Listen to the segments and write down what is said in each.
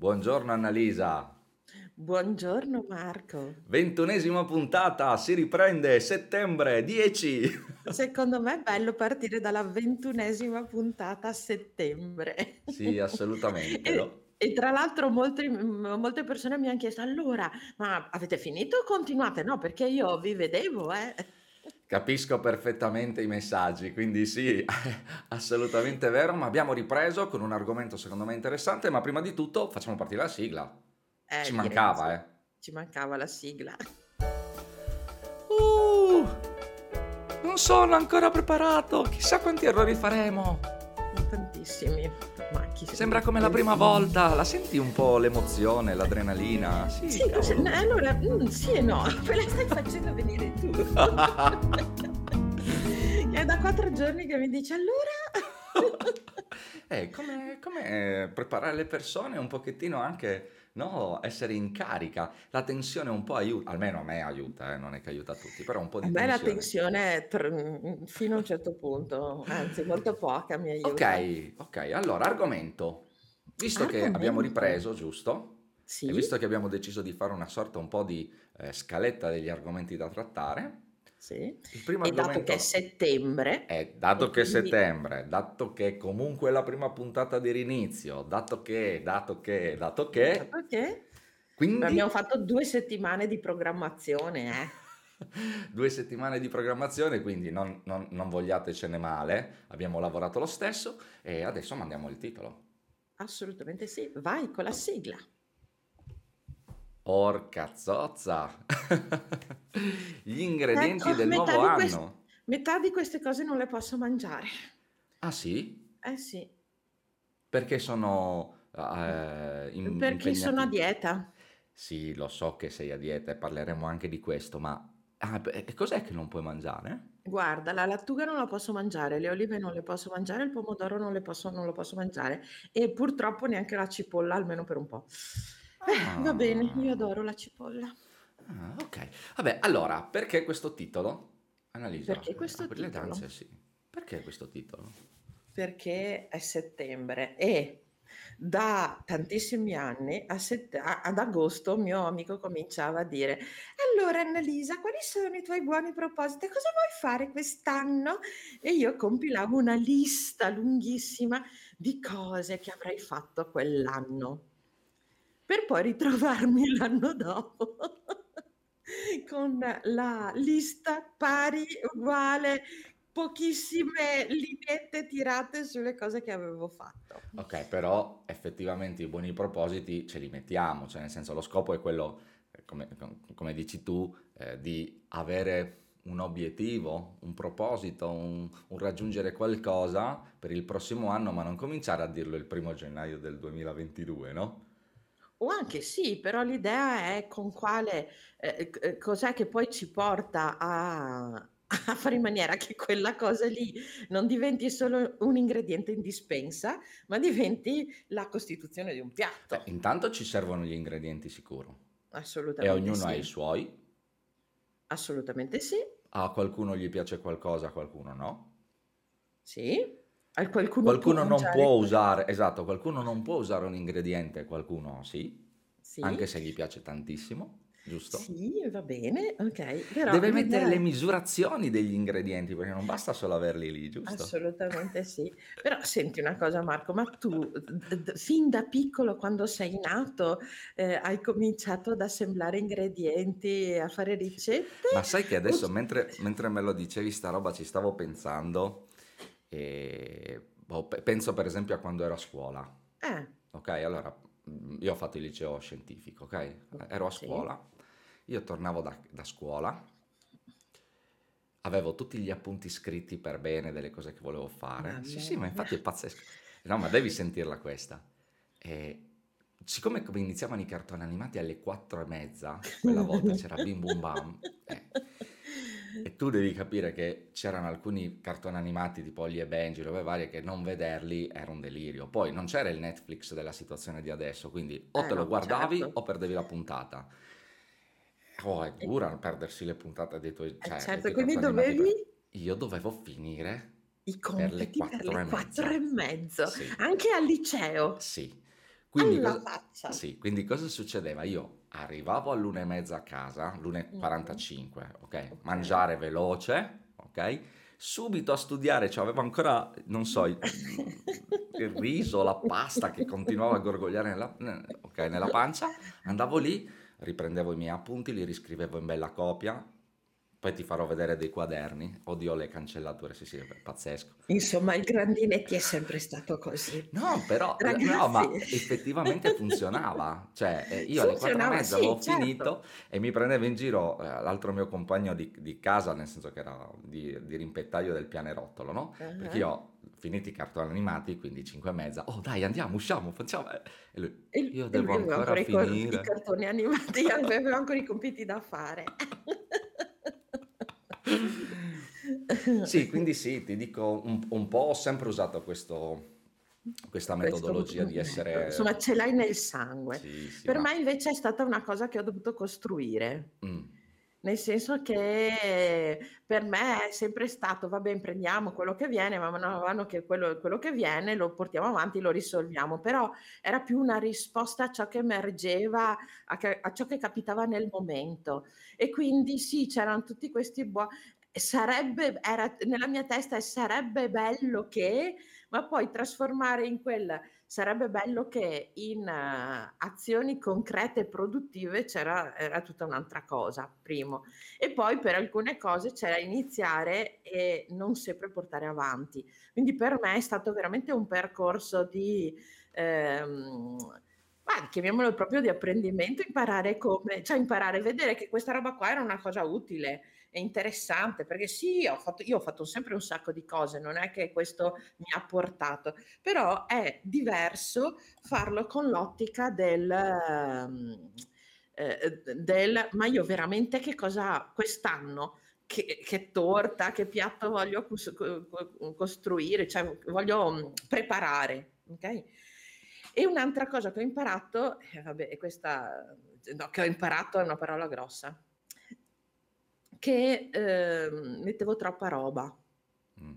Buongiorno Annalisa. Buongiorno Marco. Ventunesima puntata, si riprende settembre 10. Secondo me è bello partire dalla ventunesima puntata a settembre. Sì, assolutamente. E, no? e tra l'altro molte, molte persone mi hanno chiesto, allora, ma avete finito o continuate? No, perché io vi vedevo, eh. Capisco perfettamente i messaggi, quindi sì, assolutamente vero, ma abbiamo ripreso con un argomento secondo me interessante, ma prima di tutto facciamo partire la sigla. Eh, Ci mancava, sì. eh. Ci mancava la sigla. Uh, non sono ancora preparato, chissà quanti errori faremo. Tantissimi. Se Sembra come la prima volta, la senti un po' l'emozione, l'adrenalina? Sì, Sì, cavolo. no, allora, mm, sì e no, me la stai facendo venire tu. È da quattro giorni che mi dici allora. Eh, come, come preparare le persone un pochettino anche, no, essere in carica. La tensione un po' aiuta, almeno a me aiuta, eh, non è che aiuta a tutti, però un po' A di me la tensione. tensione è tr- mm, fino a un certo punto, anzi molto poca mi aiuta. Ok, ok, allora argomento. Visto che abbiamo Argomento. ripreso, giusto? E Sì, visto che abbiamo deciso di fare una sorta un po' di eh, scaletta degli argomenti da trattare, sì. il primo E dato che è settembre, è, dato che è quindi settembre, dato che comunque è la prima puntata di rinizio, dato che, dato che, dato che, dato che quindi abbiamo fatto due settimane di programmazione, eh. due settimane di programmazione, quindi non, non, non vogliatecene male, abbiamo lavorato lo stesso e adesso mandiamo il titolo. Assolutamente sì. Vai con la sigla. Porca zozza! Gli ingredienti Ecco, del metà nuovo di, quest- anno. metà di queste cose non le posso mangiare. Ah sì? Eh sì, Perché sono eh, im- perché sono a impegnati? dieta. Sì, lo so che sei a dieta e parleremo anche di questo, ma ah, beh, e cos'è che non puoi mangiare? Guarda, la lattuga non la posso mangiare, le olive non le posso mangiare, il pomodoro non, le posso, non lo posso mangiare e purtroppo neanche la cipolla, almeno per un po'. Eh, va bene, io Ah, adoro la cipolla. ah, ok. Vabbè, allora, perché questo titolo? Annalisa, Perché questo apri le titolo? danze, sì. Perché questo titolo? Perché è settembre e da tantissimi anni a- ad agosto mio amico cominciava a dire allora Annalisa quali sono i tuoi buoni propositi cosa vuoi fare quest'anno e io compilavo una lista lunghissima di cose che avrei fatto quell'anno per poi ritrovarmi l'anno dopo con la lista pari uguale pochissime lineette tirate sulle cose che avevo fatto. Ok, però effettivamente i buoni propositi ce li mettiamo, cioè nel senso lo scopo è quello, eh, come, come dici tu, eh, di avere un obiettivo, un proposito, un, un raggiungere qualcosa per il prossimo anno, ma non cominciare a dirlo il primo gennaio del 2022, no? O anche sì, però l'idea è con quale, eh, eh, cos'è che poi ci porta a, a fare in maniera che quella cosa lì non diventi solo un ingrediente in dispensa, ma diventi la costituzione di un Beh, piatto. intanto ci servono gli ingredienti sicuro e Assolutamente ognuno ha i sì, suoi, assolutamente sì, a qualcuno gli piace qualcosa, a qualcuno no. sì. Al qualcuno Qualcuno non mangiare può usare, esatto, qualcuno non può usare un ingrediente, qualcuno sì, anche Sì, se gli piace tantissimo, giusto? sì, va bene, ok, però Deve mettere l'idea le misurazioni degli ingredienti, perché non basta solo averli lì, giusto? assolutamente sì. Però senti una cosa Marco, ma tu d- d- fin da piccolo quando sei nato eh, hai cominciato ad assemblare ingredienti e a fare Ma ricette? sai che adesso, mentre, mentre me lo dicevi, sta roba ci stavo pensando, e boh, pe- penso per esempio a quando ero a scuola, Eh, ok? Allora, mm, io ho fatto il liceo scientifico, ok? Ero a sì, scuola, io tornavo da, da scuola, avevo tutti gli appunti scritti per bene delle cose che volevo fare. Sì, sì, ma infatti è pazzesco. No, ma devi sentirla questa. E siccome come iniziavano i cartoni animati alle quattro e mezza, quella volta c'era Bim Bum Bam, eh, e tu devi capire che c'erano alcuni cartoni animati tipo Ollie e Benji, robe varie, che non vederli era un delirio. Poi non c'era il Netflix della situazione di adesso, quindi o Eh te lo no, guardavi certo. o perdevi la puntata. Oh, è E- dura perdersi le puntate dei tuoi, eh, cioè, dei certo, quindi per- dovevi Io dovevo finire i per le compiti per quattro le e quattro mezza. e mezzo, Sì, anche al liceo. sì. Quindi, Alla cosa, faccia! sì, quindi cosa succedeva? Io arrivavo all'una e mezza a casa, l'una e Mh-mh. 45, ok? Okay. Mangiare veloce, ok? Subito a studiare, cioè avevo ancora, non so, il, il riso, la pasta che continuava a gorgogliare nella, ne- ok, nella pancia. Andavo lì, riprendevo i miei appunti, li riscrivevo in bella copia, poi ti farò vedere dei quaderni. Oddio, le cancellature, sì, sì, è pazzesco. Insomma, il Grandinetti è sempre stato così. No, però, no, ma effettivamente funzionava. Cioè, eh, io alle quattro e mezza sì, avevo certo. finito e mi prendeva in giro eh, l'altro mio compagno di, di casa, nel senso che era di, di rimpettaio del pianerottolo, no? Perché Ah-ah. io, finiti i cartoni animati, quindi cinque e mezza, oh dai, andiamo, usciamo, facciamo. eh. E lui, E io devo ancora ancora i cor i finire. cartoni animati, aveva ancora i compiti da fare. Sì, quindi sì, ti dico, un, un po' ho sempre usato questo, questa Questo metodologia di metodo, insomma essere... ce l'hai nel sangue. Sì, sì, Per ma... me invece è stata una cosa che ho dovuto costruire. mm, Nel senso che per me è sempre stato, va bene, prendiamo quello che viene, ma man mano che quello, quello che viene lo portiamo avanti, lo risolviamo, però era più una risposta a ciò che emergeva, a, a ciò che capitava nel momento. E quindi sì, c'erano tutti questi buoni... Sarebbe, era nella mia testa e sarebbe bello che, ma poi trasformare in quel sarebbe bello che in eh, azioni concrete e produttive c'era era tutta un'altra cosa, primo. E poi per alcune cose c'era iniziare e non sempre portare avanti. Quindi per me è stato veramente un percorso di, ehm, ma chiamiamolo proprio di apprendimento, imparare come, cioè imparare a vedere che questa roba qua era una cosa utile è interessante perché sì, ho fatto, io ho fatto sempre un sacco di cose, non è che questo mi ha portato, però è diverso farlo con l'ottica del, ehm, eh, del ma io veramente che cosa quest'anno, che, che torta, che piatto voglio cos- co- co- costruire, cioè voglio mm, preparare, ok? E un'altra cosa che ho imparato, eh, vabbè, questa no, che ho imparato è una parola grossa che ehm, mettevo troppa roba. mm.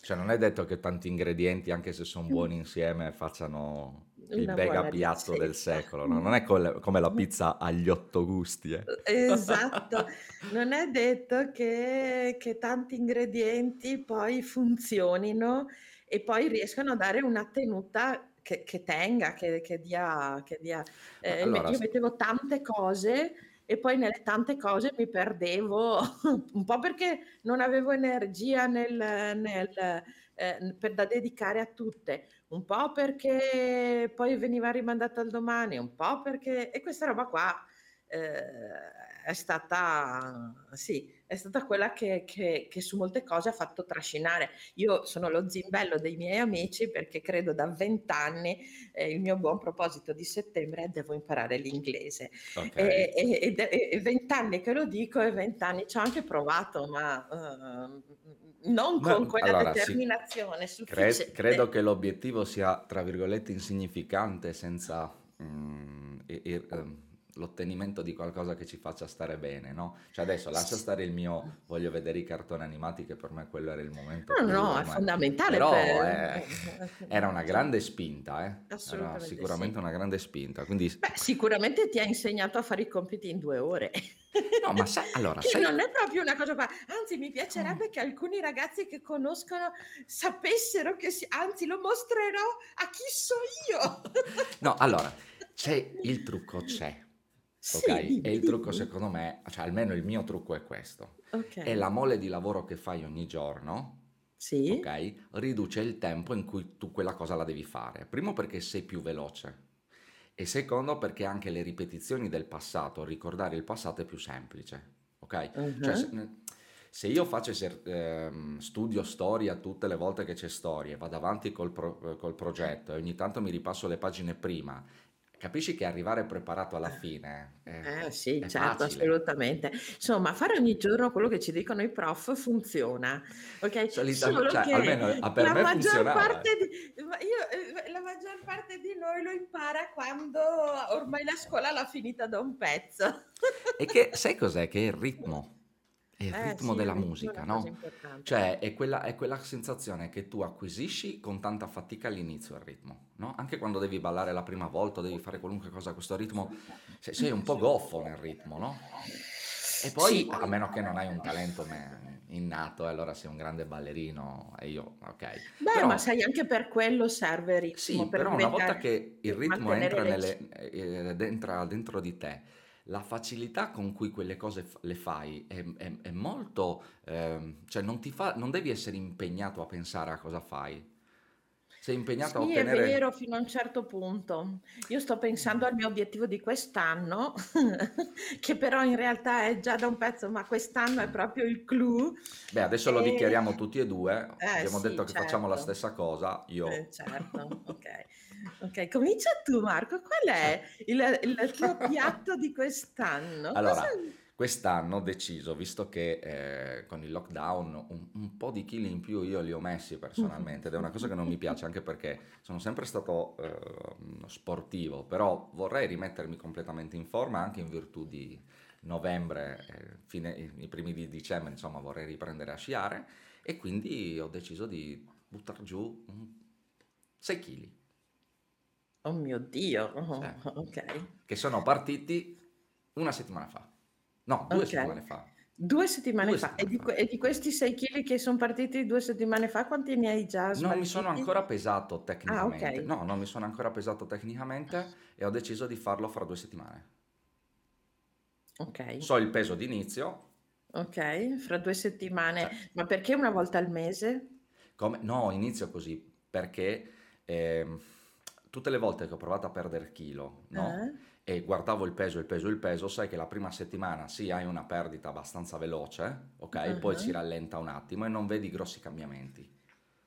Cioè non è detto che tanti ingredienti, anche se sono buoni insieme, facciano il Una mega piatto del ricetta. secolo, no? Non è come la pizza agli otto gusti, eh. Esatto, non è detto che, che tanti ingredienti poi funzionino e poi riescano a dare una tenuta che, che tenga, che, che dia, che dia. Eh, allora, io mettevo tante cose e poi nelle tante cose mi perdevo un po' perché non avevo energia nel, nel, eh, per, da dedicare a tutte, un po' perché poi veniva rimandata al domani, un po' perché... E questa roba qua eh, è stata, sì, è stata quella che, che- che su molte cose ha fatto trascinare. Io sono lo zimbello dei miei amici perché credo da vent'anni eh, il mio buon proposito di settembre è devo imparare l'inglese. ok. E vent'anni che lo dico e vent'anni ci ho anche provato, ma ehm, non Ma con quella allora sì, determinazione cre- sufficiente. credo che l'obiettivo sia, tra virgolette, insignificante senza mm, e, ehm, l'ottenimento di qualcosa che ci faccia stare bene, no? Cioè adesso lascia stare il mio voglio vedere i cartoni animati, che per me quello era il momento No, più no, è fondamentale Però per... eh, era una grande spinta, eh? Era Assolutamente sicuramente sì. una grande spinta. Quindi, Beh, sicuramente ti ha insegnato a fare i compiti in due ore. no, ma sai, allora, Che sai, non è proprio una cosa qua. Anzi, mi piacerebbe che alcuni ragazzi che conoscono sapessero che si... Anzi, lo mostrerò a chi so io. no, allora, c'è il trucco, c'è. Ok? Sì, E dimmi, il trucco secondo me, cioè almeno il mio trucco è questo. È Ok. la mole di lavoro che fai ogni giorno, Sì, ok? Riduce il tempo in cui tu quella cosa la devi fare. Primo perché sei più veloce e secondo perché anche le ripetizioni del passato, ricordare il passato è più semplice, ok? Cioè se, uh-huh. se io faccio ehm, studio storia tutte le volte che c'è storia, vado avanti col, pro- col progetto e ogni tanto mi ripasso le pagine prima, capisci che arrivare preparato alla fine è, Eh sì, è certo, facile. assolutamente. Insomma, fare ogni giorno quello che ci dicono i prof funziona, ok? Solo cioè, che almeno a- per la me maggior parte di, io, eh, la maggior parte di noi lo impara quando ormai la scuola l'ha finita da un pezzo. E che sai cos'è? Che è il ritmo. È il Eh ritmo sì, della è musica, una cosa no? importante. Cioè è quella, è quella sensazione che tu acquisisci con tanta fatica all'inizio il ritmo, no? Anche quando devi ballare la prima volta o devi fare qualunque cosa a questo ritmo, se- sei un po' goffo nel ritmo, no? E poi, Sì, a meno che non hai un talento me- innato, e allora sei un grande ballerino e io, ok. beh, ma Però sai, anche per quello serve il ritmo, sì, per però una volta diventare, che il per ritmo mantenere entra le... nelle, eh, entra dentro di te, la facilità con cui quelle cose f- le fai è, è- è molto, ehm, cioè non fa, non devi essere impegnato a pensare a cosa fai, sei impegnato a Sì, è ottenere... vero, fino a un certo punto. Io sto pensando al mio obiettivo di quest'anno, che però in realtà è già da un pezzo, ma quest'anno è proprio il clou. Beh, adesso lo E... dichiariamo tutti e due, Eh abbiamo detto sì, che facciamo la certo. stessa cosa, Eh, io... certo, ok. Ok, comincia tu Marco, qual Cioè, è il, il tuo piatto di quest'anno? Cosa... Quest'anno ho deciso, visto che eh, con il lockdown un, un po' di chili in più io li ho messi personalmente, ed è una cosa che non mi piace anche perché sono sempre stato eh, sportivo, però vorrei rimettermi completamente in forma anche in virtù di novembre, eh, fine, i primi di dicembre, insomma, vorrei riprendere a sciare e quindi ho deciso di buttare giù 6 kg. Oh mio Dio, oh, ok. che sono partiti una settimana fa. No, due Ok, settimane fa. due settimane Due fa. E settimane di, fa. e di questi 6 kg che sono partiti due settimane fa, quanti ne hai già Non mi sono smaltiti? ancora pesato Ah, tecnicamente. ok, No, non mi sono ancora pesato tecnicamente e ho deciso di farlo fra due settimane. ok, So il peso d'inizio. ok, fra due settimane. Ma perché una volta al mese? come... No, inizio così perché ehm, tutte le volte che ho provato a perdere chilo, no? Eh? E guardavo il peso, il peso, il peso, sai che la prima settimana sì, hai una perdita abbastanza veloce, ok? Poi si Uh-huh, rallenta un attimo e non vedi grossi cambiamenti.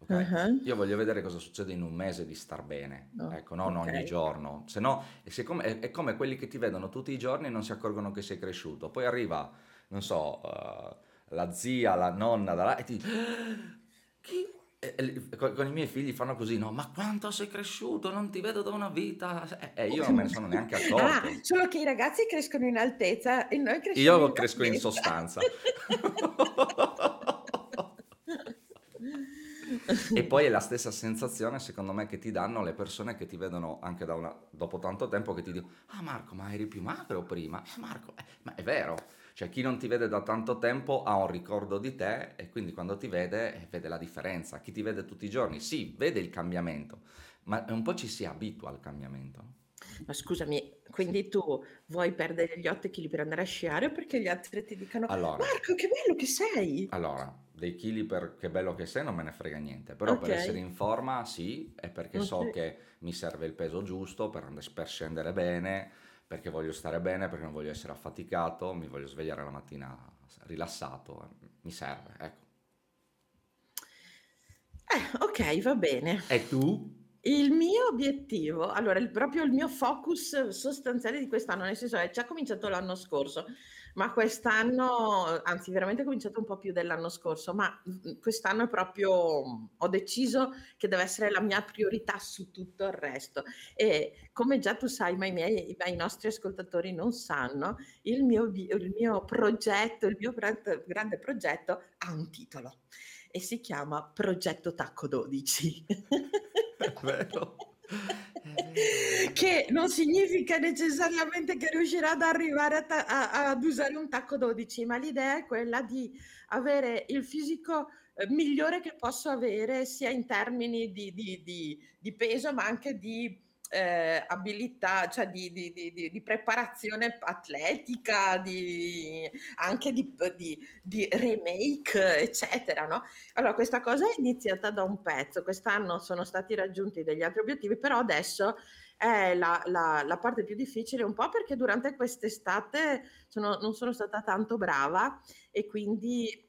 Ok? uh-huh, Io voglio vedere cosa succede in un mese di star bene, oh, ecco, non ogni ok. giorno. Se no, è, siccome- è- è come quelli che ti vedono tutti i giorni e non si accorgono che sei cresciuto. Poi arriva, non so, eh, la zia, la nonna da là e ti... Chi? E- e- con, i miei figli fanno così, no? Ma quanto sei cresciuto? Non ti vedo da una vita. E e io non me ne sono neanche Ah, accorto. solo che i ragazzi crescono in altezza e noi cresciamo Io in cresco in sostanza. E poi è la stessa sensazione, secondo me, che ti danno le persone che ti vedono anche da una- dopo tanto tempo, che ti dicono, ah Marco, ma eri più magro prima? Eh, Marco, eh, ma è vero, cioè chi non ti vede da tanto tempo ha un ricordo di te e quindi quando ti vede eh, vede la differenza. Chi ti vede tutti i giorni, sì, vede il cambiamento, ma un po' ci si abitua al cambiamento. Ma scusami, Sì. quindi tu vuoi perdere gli 8 kg per andare a sciare o perché gli altri ti dicono Allora, Marco, che bello che sei? Allora, dei chili per che bello che sei non me ne frega niente, però per essere in forma sì, e perché so ok. che mi serve il peso giusto per, and- per scendere bene, perché voglio stare bene, perché non voglio essere affaticato, mi voglio svegliare la mattina rilassato, mi serve, ecco. Eh, ok, va bene. E tu? Il mio obiettivo, allora, il, proprio il mio focus sostanziale di quest'anno, nel senso è già cominciato l'anno scorso, ma quest'anno, anzi, veramente è cominciato un po' più dell'anno scorso, ma mm, quest'anno è proprio, ho deciso che deve essere la mia priorità su tutto il resto. E come già tu sai, ma i miei, ma i nostri ascoltatori non sanno, il mio, il mio progetto, il mio grande, progetto ha un titolo e si chiama Progetto Tacco 12. È vero, è vero. Che non significa necessariamente che riuscirà ad arrivare a ta- a- ad usare un tacco 12, ma l'idea è quella di avere il fisico eh, migliore che posso avere sia in termini di, di- di- di peso, ma anche di eh, abilità, cioè di, di- di- di- preparazione atletica, anche di remake, eccetera, no? Allora, questa cosa è iniziata da un pezzo. Quest'anno sono stati raggiunti degli altri obiettivi, però adesso è la, la- la parte più difficile, un po' perché durante quest'estate sono- non sono stata tanto brava e quindi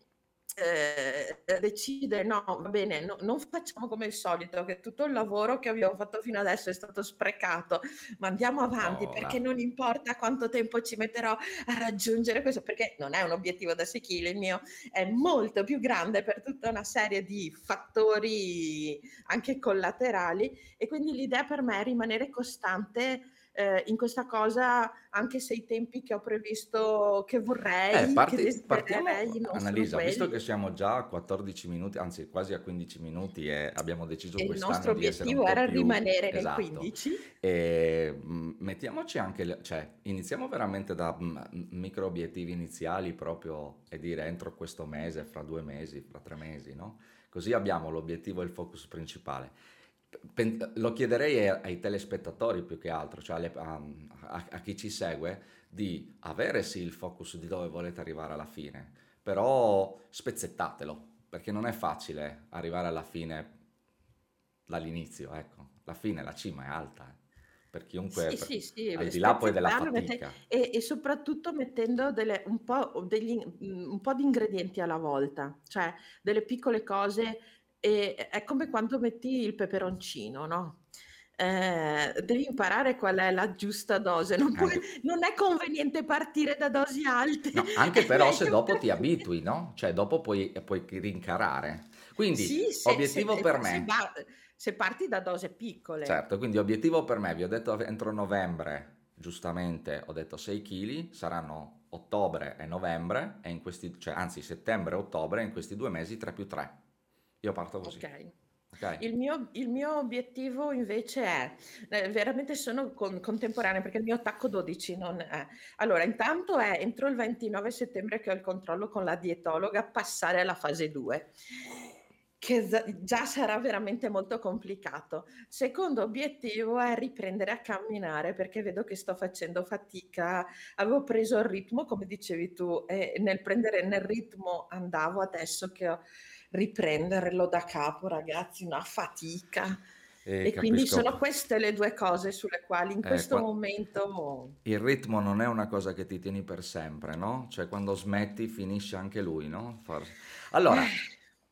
eh, decidere, no, va bene, no- non facciamo come il solito, che tutto il lavoro che abbiamo fatto fino adesso è stato sprecato, ma andiamo avanti perché Ora, non importa quanto tempo ci metterò a raggiungere questo, perché non è un obiettivo da 6 kg, il mio è molto più grande per tutta una serie di fattori anche collaterali e quindi l'idea per me è rimanere costante ehm, in questa cosa, anche se i tempi che ho previsto che Eh, vorrei, che parti partiamo non sono Annalisa, visto che quelli siamo già a 14 minuti, anzi quasi a 15 minuti e abbiamo deciso e il quest'anno nostro di essere un obiettivo era più rimanere nei esatto, 15. ehm, mettiamoci anche cioè iniziamo veramente da, m micro obiettivi iniziali proprio e dire entro questo mese, fra 2 mesi, fra 3 mesi, no, così abbiamo l'obiettivo e il focus principale. Lo chiederei ai telespettatori più che altro, cioè a a a chi ci segue, di avere sì il focus di dove volete arrivare alla fine, però spezzettatelo, perché non è facile arrivare alla fine dall'inizio, ecco. La fine, la cima è alta, eh, per chiunque Sì, per sì, sì, al di là poi della fatica. e e soprattutto mettendo delle un po' degli un po' di ingredienti alla volta, cioè delle piccole cose, e è come quando metti il peperoncino, no, ehm, devi imparare qual è la giusta dose, non puoi Anche non è conveniente partire da dosi alte, No, anche però se dopo ti abitui, no, cioè dopo puoi puoi rincarare. Quindi, Sì, se se obiettivo e per se me se parti da dose piccole. Certo, quindi obiettivo per me, vi ho detto entro novembre, giustamente ho detto 6 chili, saranno ottobre e novembre e in questi cioè anzi settembre e ottobre, in questi 2 mesi 3 più 3. Io parto così, Okay. okay? Il mio il mio obiettivo invece è ehm, veramente sono con contemporanea perché il mio attacco 12 non è allora intanto è entro il 29 settembre che ho il controllo con la dietologa, passare alla fase 2, che già sarà veramente molto complicato. Secondo obiettivo è riprendere a camminare perché vedo che sto facendo fatica. Avevo preso il ritmo, come dicevi tu, e nel prendere nel ritmo andavo, adesso che ho riprenderlo da capo ragazzi, una fatica. Eh, E quindi sono queste le 2 cose sulle quali in Eh, questo qua momento il ritmo non è una cosa che ti tieni per sempre, no, cioè quando smetti finisce anche lui, no, far allora,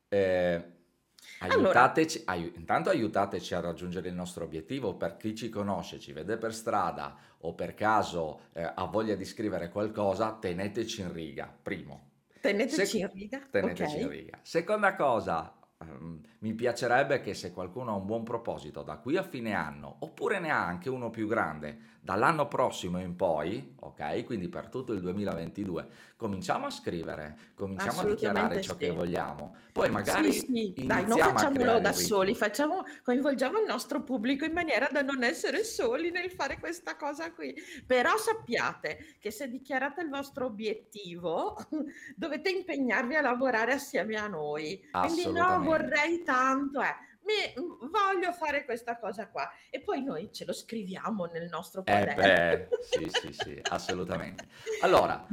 ehm, Allora aiutateci aiu intanto aiutateci a raggiungere il nostro obiettivo. Per chi ci conosce, ci vede per strada o per caso, ehm, ha voglia di scrivere qualcosa, teneteci in riga, primo. Teneteci in riga, teneteci in okay. riga. Seconda cosa, uhm, mi piacerebbe che se qualcuno ha un buon proposito da qui a fine anno, oppure ne ha anche uno più grande, dall'anno prossimo in poi, okay, quindi per tutto il 2022, cominciamo a scrivere, cominciamo a dichiarare ciò che sì. vogliamo. Poi Sì, magari sì, dai, non facciamolo da soli, facciamo coinvolgiamo il nostro pubblico in maniera da non essere soli nel fare questa cosa qui. Però sappiate che se dichiarate il vostro obiettivo, dovete impegnarvi a lavorare assieme a noi. Quindi: "No, vorrei tanto, eh, mi mhmm, voglio fare questa cosa qua." E poi noi ce lo scriviamo nel nostro Eh quaderno. beh, sì, sì, sì, assolutamente. Allora,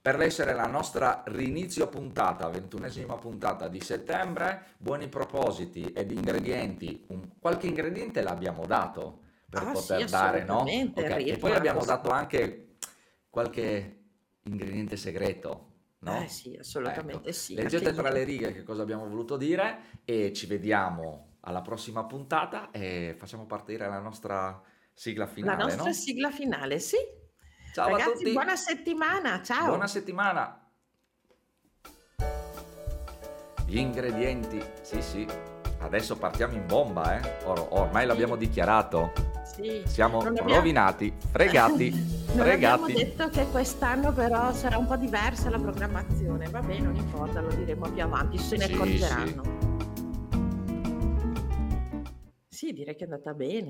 per essere la nostra rinizio puntata, 21ª puntata di settembre, buoni propositi ed ingredienti, un qualche ingrediente l'abbiamo dato per Ah sì, poter dare, no, okay, e poi abbiamo dato anche qualche ingrediente segreto, Eh no, sì, ecco. assolutamente sì, anche Leggete tra le io. righe che cosa abbiamo voluto dire e ci vediamo alla prossima puntata e facciamo partire la nostra sigla La finale, nostra no? sigla finale, sì. Ciao a Ragazzi tutti. buona settimana, Buona ciao. settimana. Gli ingredienti, sì, sì. Adesso partiamo in bomba, eh. Or ormai l'abbiamo Sì. dichiarato. Sì, Siamo non abbia rovinati, fregati, non abbiamo detto che quest'anno però sarà un po' diversa la programmazione. Vabbè, non importa, lo diremo più avanti, se ne Sì, sì. accorgeranno. Sì, direi che è andata bene.